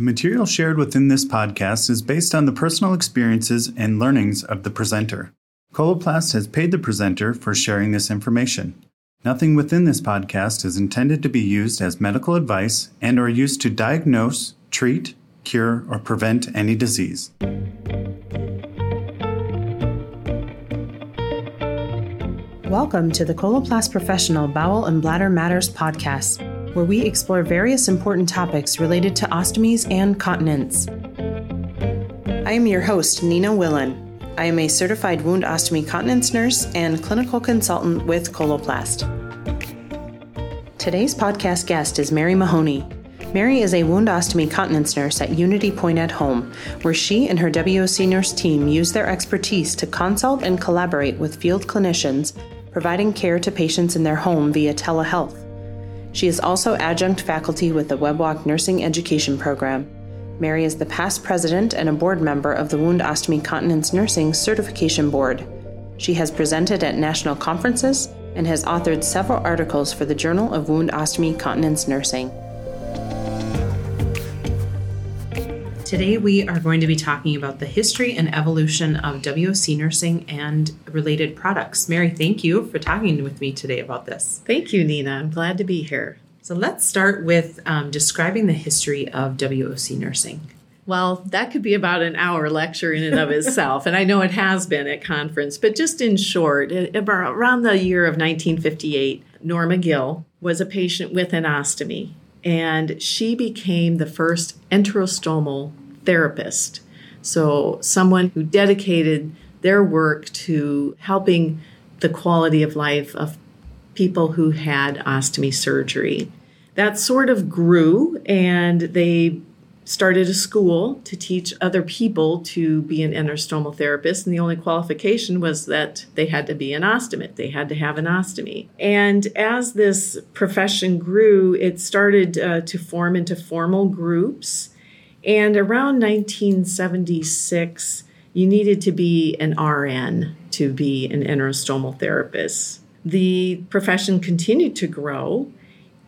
The material shared within this podcast is based on the personal experiences and learnings of the presenter. Coloplast has paid the presenter for sharing this information. Nothing within this podcast is intended to be used as medical advice and or used to diagnose, treat, cure, or prevent any disease. Welcome to the Coloplast Professional Bowel and Bladder Matters podcast, where we explore various important topics related to ostomies and continence. I am your host, Nina Willen. I am a certified wound ostomy continence nurse and clinical consultant with Coloplast. Today's podcast guest is Mary Mahoney. Mary is a wound ostomy continence nurse at UnityPoint at Home, where she and her WOC nurse team use their expertise to consult and collaborate with field clinicians providing care to patients in their home via telehealth. She is also adjunct faculty with the webWOC Nursing Education Program. Mary is the past president and a board member of the Wound Ostomy Continence Nursing Certification Board. She has presented at national conferences and has authored several articles for the Journal of Wound Ostomy Continence Nursing. Today, we are going to be talking about the history and evolution of WOC nursing and related products. Mary, thank you for talking with me today about this. Thank you, Nina. I'm glad to be here. So, let's start with um, describing the history of WOC nursing. Well, that could be about an hour lecture in and of itself, and I know it has been at conference, but just in short, around the year of 1958, Norma Gill was a patient with an ostomy, and she became the first enterostomal therapist. So, someone who dedicated their work to helping the quality of life of people who had ostomy surgery. That sort of grew, and they started a school to teach other people to be an enterostomal therapist. And the only qualification was that they had to be an ostomate, they had to have an ostomy. And as this profession grew, it started uh, to form into formal groups and around 1976, you needed to be an RN to be an enterostomal therapist. The profession continued to grow,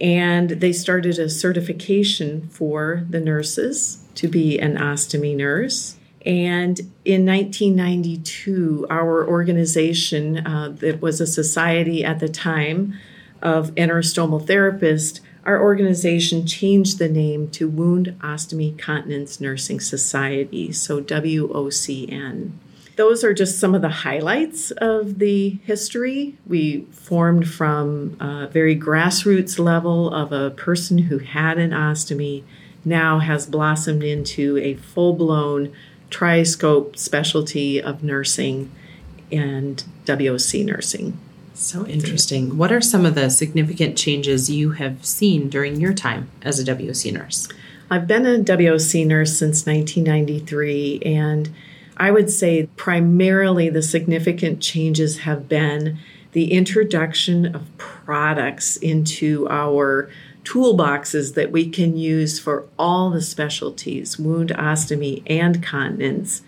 and they started a certification for the nurses to be an ostomy nurse. And in 1992, our organization, uh, that was a society at the time of enterostomal therapists, our organization changed the name to Wound Ostomy Continence Nursing Society, so WOCN. Those are just some of the highlights of the history. We formed from a very grassroots level of a person who had an ostomy, now has blossomed into a full blown triscope specialty of nursing and WOC nursing. So interesting. What are some of the significant changes you have seen during your time as a WOC nurse? I've been a WOC nurse since 1993, and I would say primarily the significant changes have been the introduction of products into our toolboxes that we can use for all the specialties wound, ostomy, and continence.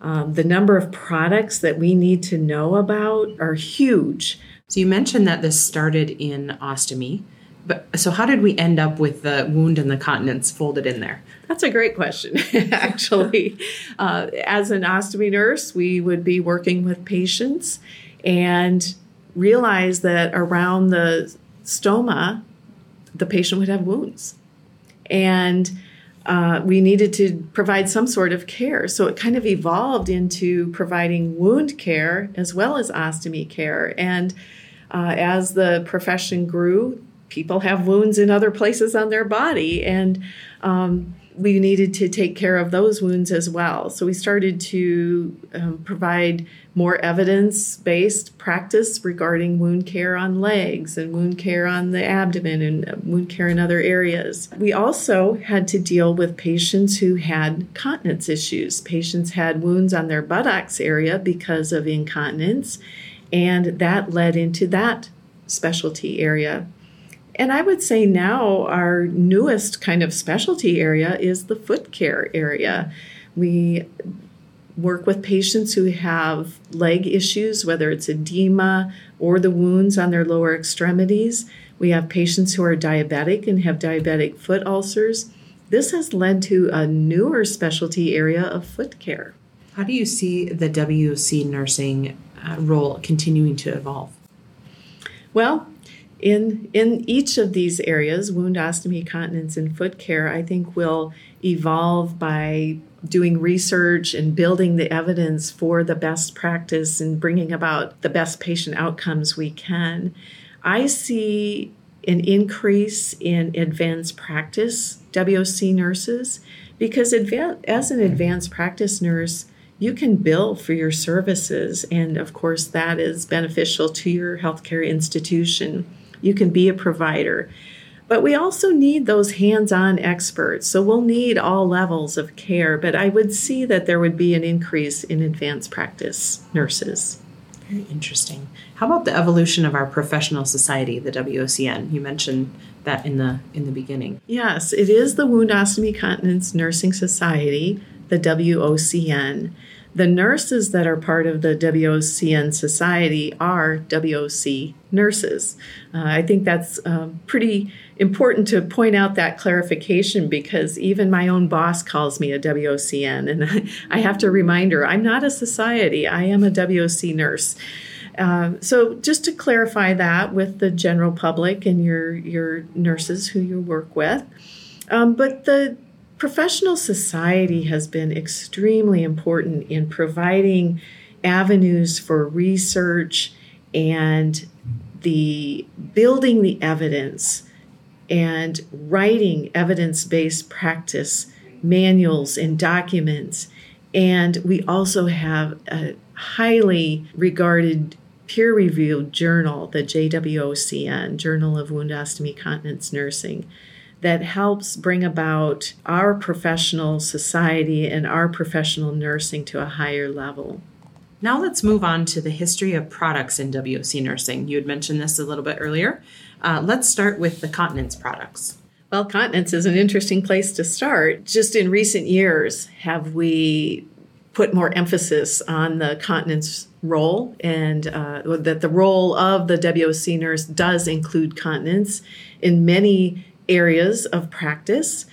Um, the number of products that we need to know about are huge. So you mentioned that this started in ostomy. But so how did we end up with the wound and the continence folded in there? That's a great question, actually. uh, as an ostomy nurse, we would be working with patients and realize that around the stoma, the patient would have wounds. And uh, we needed to provide some sort of care. So it kind of evolved into providing wound care as well as ostomy care. And uh, as the profession grew, people have wounds in other places on their body, and um, we needed to take care of those wounds as well. So we started to um, provide more evidence based practice regarding wound care on legs and wound care on the abdomen and uh, wound care in other areas. We also had to deal with patients who had continence issues. Patients had wounds on their buttocks area because of incontinence and that led into that specialty area. And I would say now our newest kind of specialty area is the foot care area. We work with patients who have leg issues, whether it's edema or the wounds on their lower extremities. We have patients who are diabetic and have diabetic foot ulcers. this has led to a newer specialty area of foot care. How do you see the WOC nursing uh, role continuing to evolve? Well, in in each of these areas, wound ostomy, continence, and foot care, I think will evolve by doing research and building the evidence for the best practice and bringing about the best patient outcomes we can. I see an increase in advanced practice WOC nurses because as an advanced practice nurse, you can bill for your services, and of course, that is beneficial to your healthcare institution. You can be a provider. But we also need those hands on experts. So we'll need all levels of care. But I would see that there would be an increase in advanced practice nurses. Very interesting. How about the evolution of our professional society, the WOCN? You mentioned that in the in the beginning. Yes, it is the Wound Ostomy Continence Nursing Society, the WOCN. The nurses that are part of the WOCN Society are WOC nurses. Uh, I think that's uh, pretty important to point out that clarification because even my own boss calls me a WOCN, and I have to remind her I'm not a society, I am a WOC nurse. Uh, so just to clarify that with the general public and your your nurses who you work with, um, but the professional society has been extremely important in providing avenues for research and the building the evidence and writing evidence based practice manuals and documents. And we also have a highly regarded peer reviewed journal, the JWOCN, Journal of Wound Ostomy Continence Nursing, that helps bring about our professional society and our professional nursing to a higher level. Now let's move on to the history of products in WOC nursing. You had mentioned this a little bit earlier. Uh, let's start with the continence products. Well, continence is an interesting place to start. Just in recent years, have we put more emphasis on the continence role and uh, that the role of the WOC nurse does include continence in many areas of practice.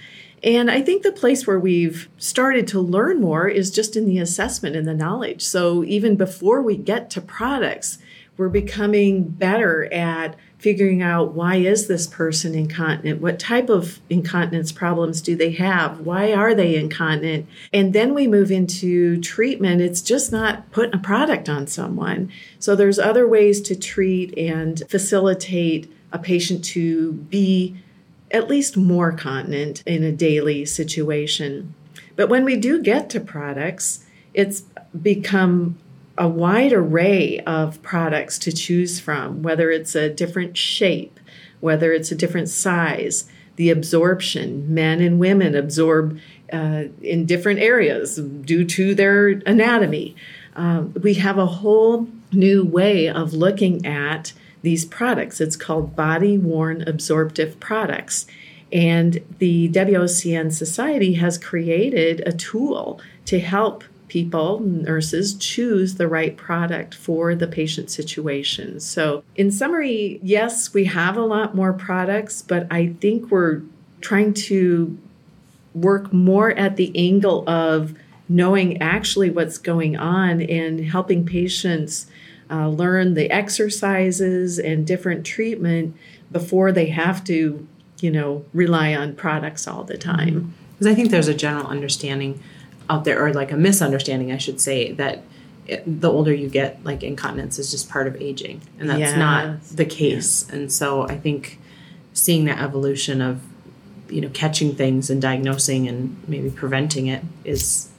And I think the place where we've started to learn more is just in the assessment and the knowledge. So even before we get to products, we're becoming better at figuring out why is this person incontinent? What type of incontinence problems do they have? Why are they incontinent? And then we move into treatment. It's just not putting a product on someone. So there's other ways to treat and facilitate a patient to be at least more continent in a daily situation. But when we do get to products, it's become a wide array of products to choose from, whether it's a different shape, whether it's a different size, the absorption. Men and women absorb uh, in different areas due to their anatomy. Um, we have a whole new way of looking at these products. It's called body worn absorptive products. And the WOCN Society has created a tool to help people, nurses, choose the right product for the patient situation. So, in summary, yes, we have a lot more products, but I think we're trying to work more at the angle of knowing actually what's going on and helping patients uh, learn the exercises and different treatment before they have to, you know, rely on products all the time. Because. I think there's a general understanding out there, or like a misunderstanding, I should say, that it, the older you get, like incontinence is just part of aging, and that's yes. not the case. Yes. And so I think seeing that evolution of you know catching things and diagnosing and maybe preventing it is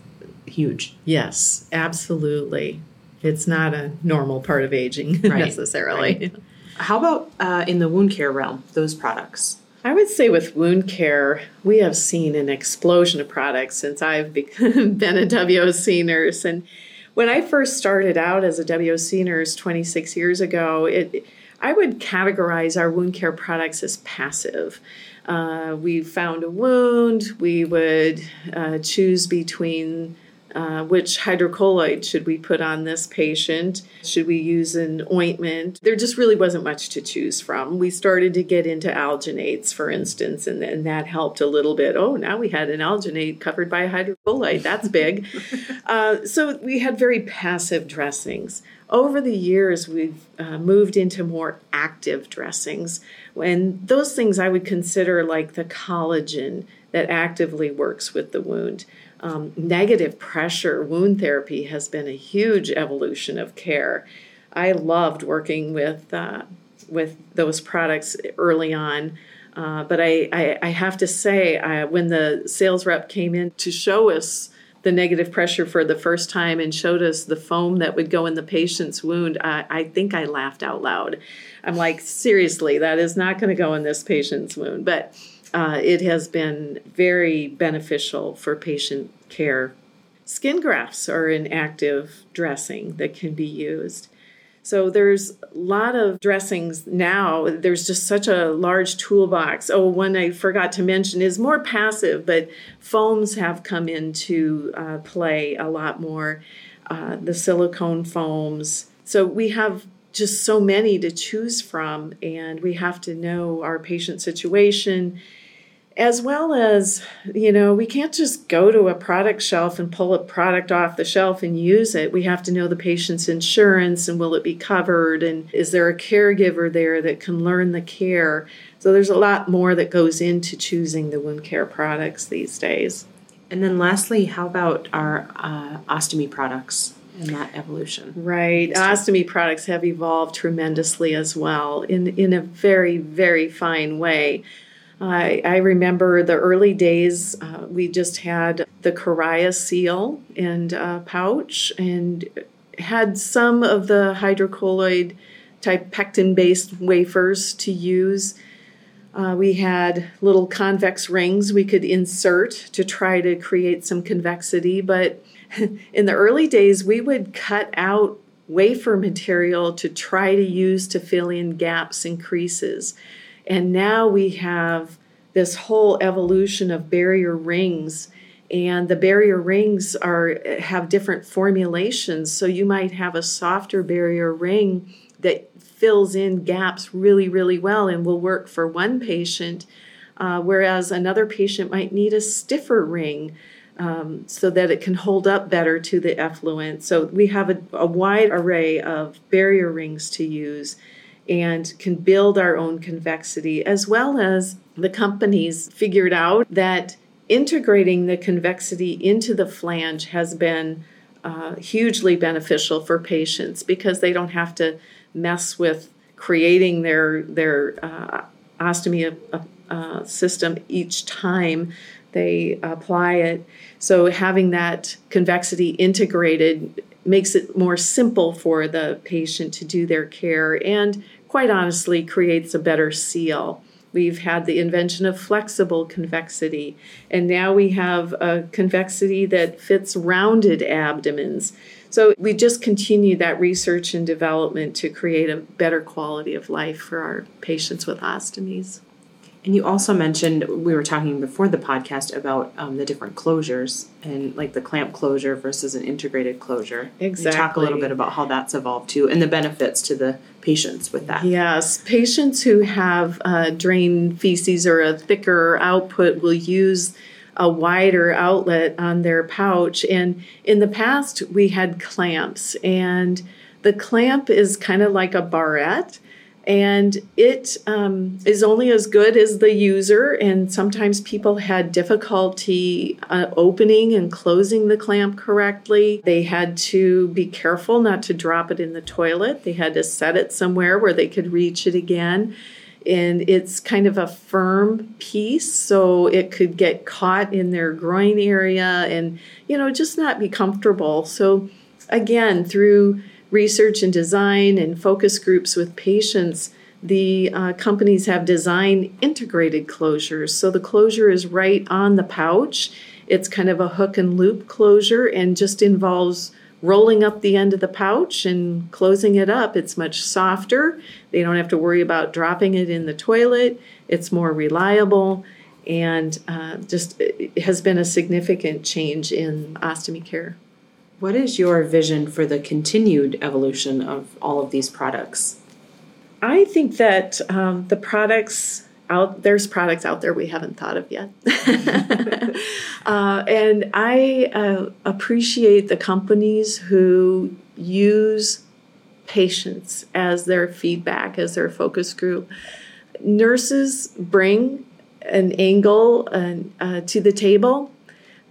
huge. Yes, absolutely it's not a normal part of aging right. necessarily. Right. How about uh, in the wound care realm, those products? I would say with wound care, we have seen an explosion of products since I've been a WOC nurse. And when I first started out as a WOC nurse 26 years ago, it, I would categorize our wound care products as passive. Uh, we found a wound, we would uh, choose between uh, which hydrocolloid should we put on this patient? Should we use an ointment? There just really wasn't much to choose from. We started to get into alginates, for instance, and, and that helped a little bit. Oh, now we had an alginate covered by hydrocolloid. That's big. uh, so we had very passive dressings. Over the years, we've uh, moved into more active dressings. And those things I would consider like the collagen that actively works with the wound. Um, negative pressure wound therapy has been a huge evolution of care. I loved working with uh, with those products early on. Uh, but I, I, I, have to say, I, when the sales rep came in to show us the negative pressure for the first time and showed us the foam that would go in the patient's wound, I, I think I laughed out loud. I'm like, seriously, that is not going to go in this patient's wound. But uh, it has been very beneficial for patient care. Skin grafts are an active dressing that can be used. So there's a lot of dressings now. There's just such a large toolbox. Oh, one I forgot to mention is more passive, but foams have come into uh, play a lot more. Uh, the silicone foams. So we have just so many to choose from, and we have to know our patient situation as well as, you know, we can't just go to a product shelf and pull a product off the shelf and use it. We have to know the patient's insurance and will it be covered and is there a caregiver there that can learn the care. So there's a lot more that goes into choosing the wound care products these days. And then lastly, how about our uh, ostomy products? and that evolution. Right. Ostomy products have evolved tremendously as well in, in a very, very fine way. I, I remember the early days, uh, we just had the Karaya seal and uh, pouch and had some of the hydrocolloid type pectin based wafers to use. Uh, we had little convex rings we could insert to try to create some convexity, but in the early days, we would cut out wafer material to try to use to fill in gaps and creases. And now we have this whole evolution of barrier rings. And the barrier rings are have different formulations. So you might have a softer barrier ring that fills in gaps really really well and will work for one patient uh, whereas another patient might need a stiffer ring um, so that it can hold up better to the effluent. So we have a, a wide array of barrier rings to use and can build our own convexity, as well as the companies figured out that integrating the convexity into the flange has been uh, hugely beneficial for patients because they don't have to mess with creating their their uh, ostomy uh, uh system each time they apply it. So having that convexity integrated makes it more simple for the patient to do their care and quite honestly creates a better seal. We've had the invention of flexible convexity, and now we have a convexity that fits rounded abdomens. So we just continue that research and development to create a better quality of life for our patients with ostomies. And you also mentioned we were talking before the podcast about um, the different closures and like the clamp closure versus an integrated closure. Exactly. talk a little bit about how that's evolved too, and the benefits to the patients with that. Yes, patients who have uh, drain feces or a thicker output will use a wider outlet on their pouch. And in the past, we had clamps, and the clamp is kind of like a barrette and it um, is only as good as the user. And sometimes people had difficulty uh, opening and closing the clamp correctly. They had to be careful not to drop it in the toilet. They had to set it somewhere where they could reach it again. And it's kind of a firm piece so it could get caught in their groin area and you know just not be comfortable. So again through research and design and focus groups with patients, the uh, companies have designed integrated closures. So the closure is right on the pouch. It's kind of a hook and loop closure and just involves rolling up the end of the pouch and closing it up. It's much softer. They don't have to worry about dropping it in the toilet. It's more reliable and uh, just has been a significant change in ostomy care. What is your vision for the continued evolution of all of these products? I think that um, the products out there's products out there we haven't thought of yet, uh, and I uh, appreciate the companies who use patients as their feedback, as their focus group. Nurses bring an angle uh, to the table,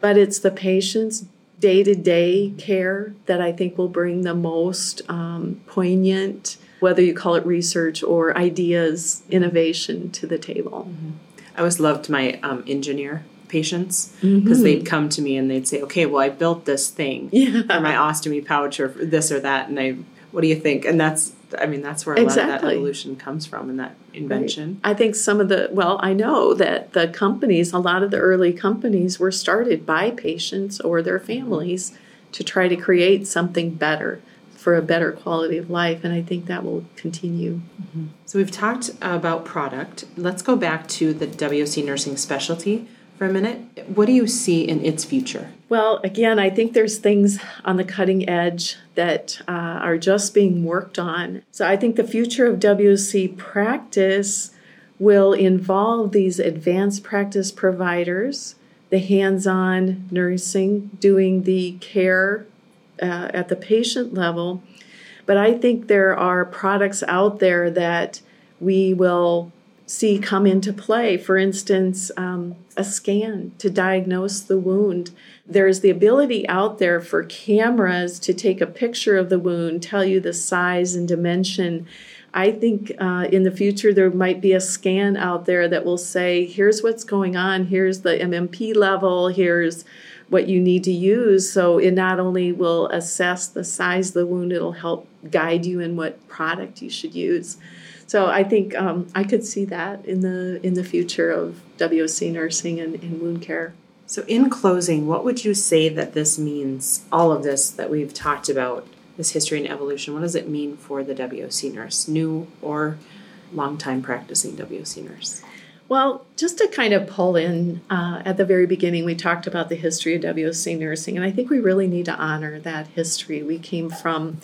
but it's the patient's day to day care that I think will bring the most um, poignant, whether you call it research or ideas, innovation to the table. Mm-hmm. I always loved my um, engineer patients because mm-hmm. they'd come to me and they'd say, "Okay, well, I built this thing yeah. for my ostomy pouch or this or that," and I, what do you think? And that's I mean, that's where a exactly. lot of that evolution comes from and that invention. Right. I think some of the, well, I know that the companies, a lot of the early companies were started by patients or their families to try to create something better for a better quality of life. And I think that will continue. Mm-hmm. So we've talked about product. Let's go back to the WOC nursing specialty for a minute. What do you see in its future? Well, again, I think there's things on the cutting edge that uh, are just being worked on. So I think the future of WC practice will involve these advanced practice providers, the hands on nursing, doing the care uh, at the patient level. But I think there are products out there that we will see come into play. For instance, um, a scan to diagnose the wound. There's the ability out there for cameras to take a picture of the wound, tell you the size and dimension. I think uh, in the future there might be a scan out there that will say, here's what's going on, here's the MMP level, here's what you need to use. So it not only will assess the size of the wound, it'll help guide you in what product you should use. So I think um, I could see that in the in the future of WOC nursing and, and wound care. So in closing, what would you say that this means? All of this that we've talked about, this history and evolution. What does it mean for the WOC nurse, new or long time practicing WOC nurse? Well, just to kind of pull in uh, at the very beginning, we talked about the history of WOC nursing, and I think we really need to honor that history. We came from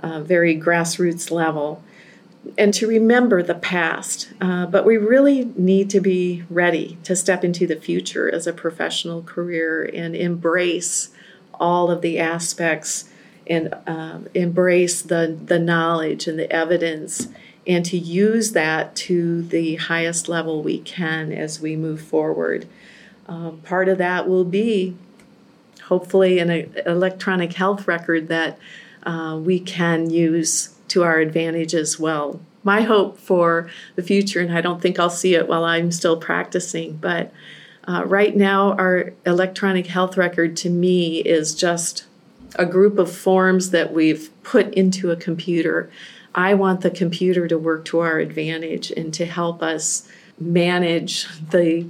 a very grassroots level and to remember the past. Uh, but we really need to be ready to step into the future as a professional career and embrace all of the aspects and uh, embrace the, the knowledge and the evidence and to use that to the highest level we can as we move forward. Um, part of that will be hopefully an electronic health record that uh, we can use to our advantage as well. My hope for the future, and I don't think I'll see it while I'm still practicing, but uh, right now, our electronic health record to me is just a group of forms that we've put into a computer. I want the computer to work to our advantage and to help us manage the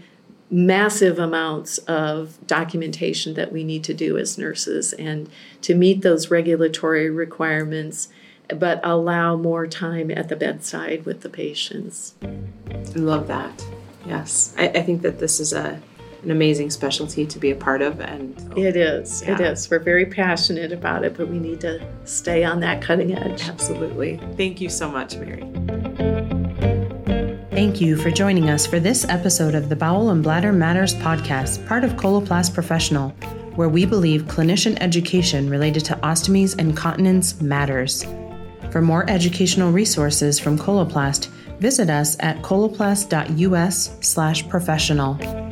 massive amounts of documentation that we need to do as nurses and to meet those regulatory requirements but allow more time at the bedside with the patients. I love that. Yes. I, I think that this is a an amazing specialty to be a part of and it is yeah. it is we're very passionate about it but we need to stay on that cutting edge absolutely thank you so much mary Thank you for joining us for this episode of the Bowel and Bladder Matters podcast, part of Coloplast Professional, where we believe clinician education related to ostomies and continence matters. For more educational resources from Coloplast, visit us at coloplast.us/professional.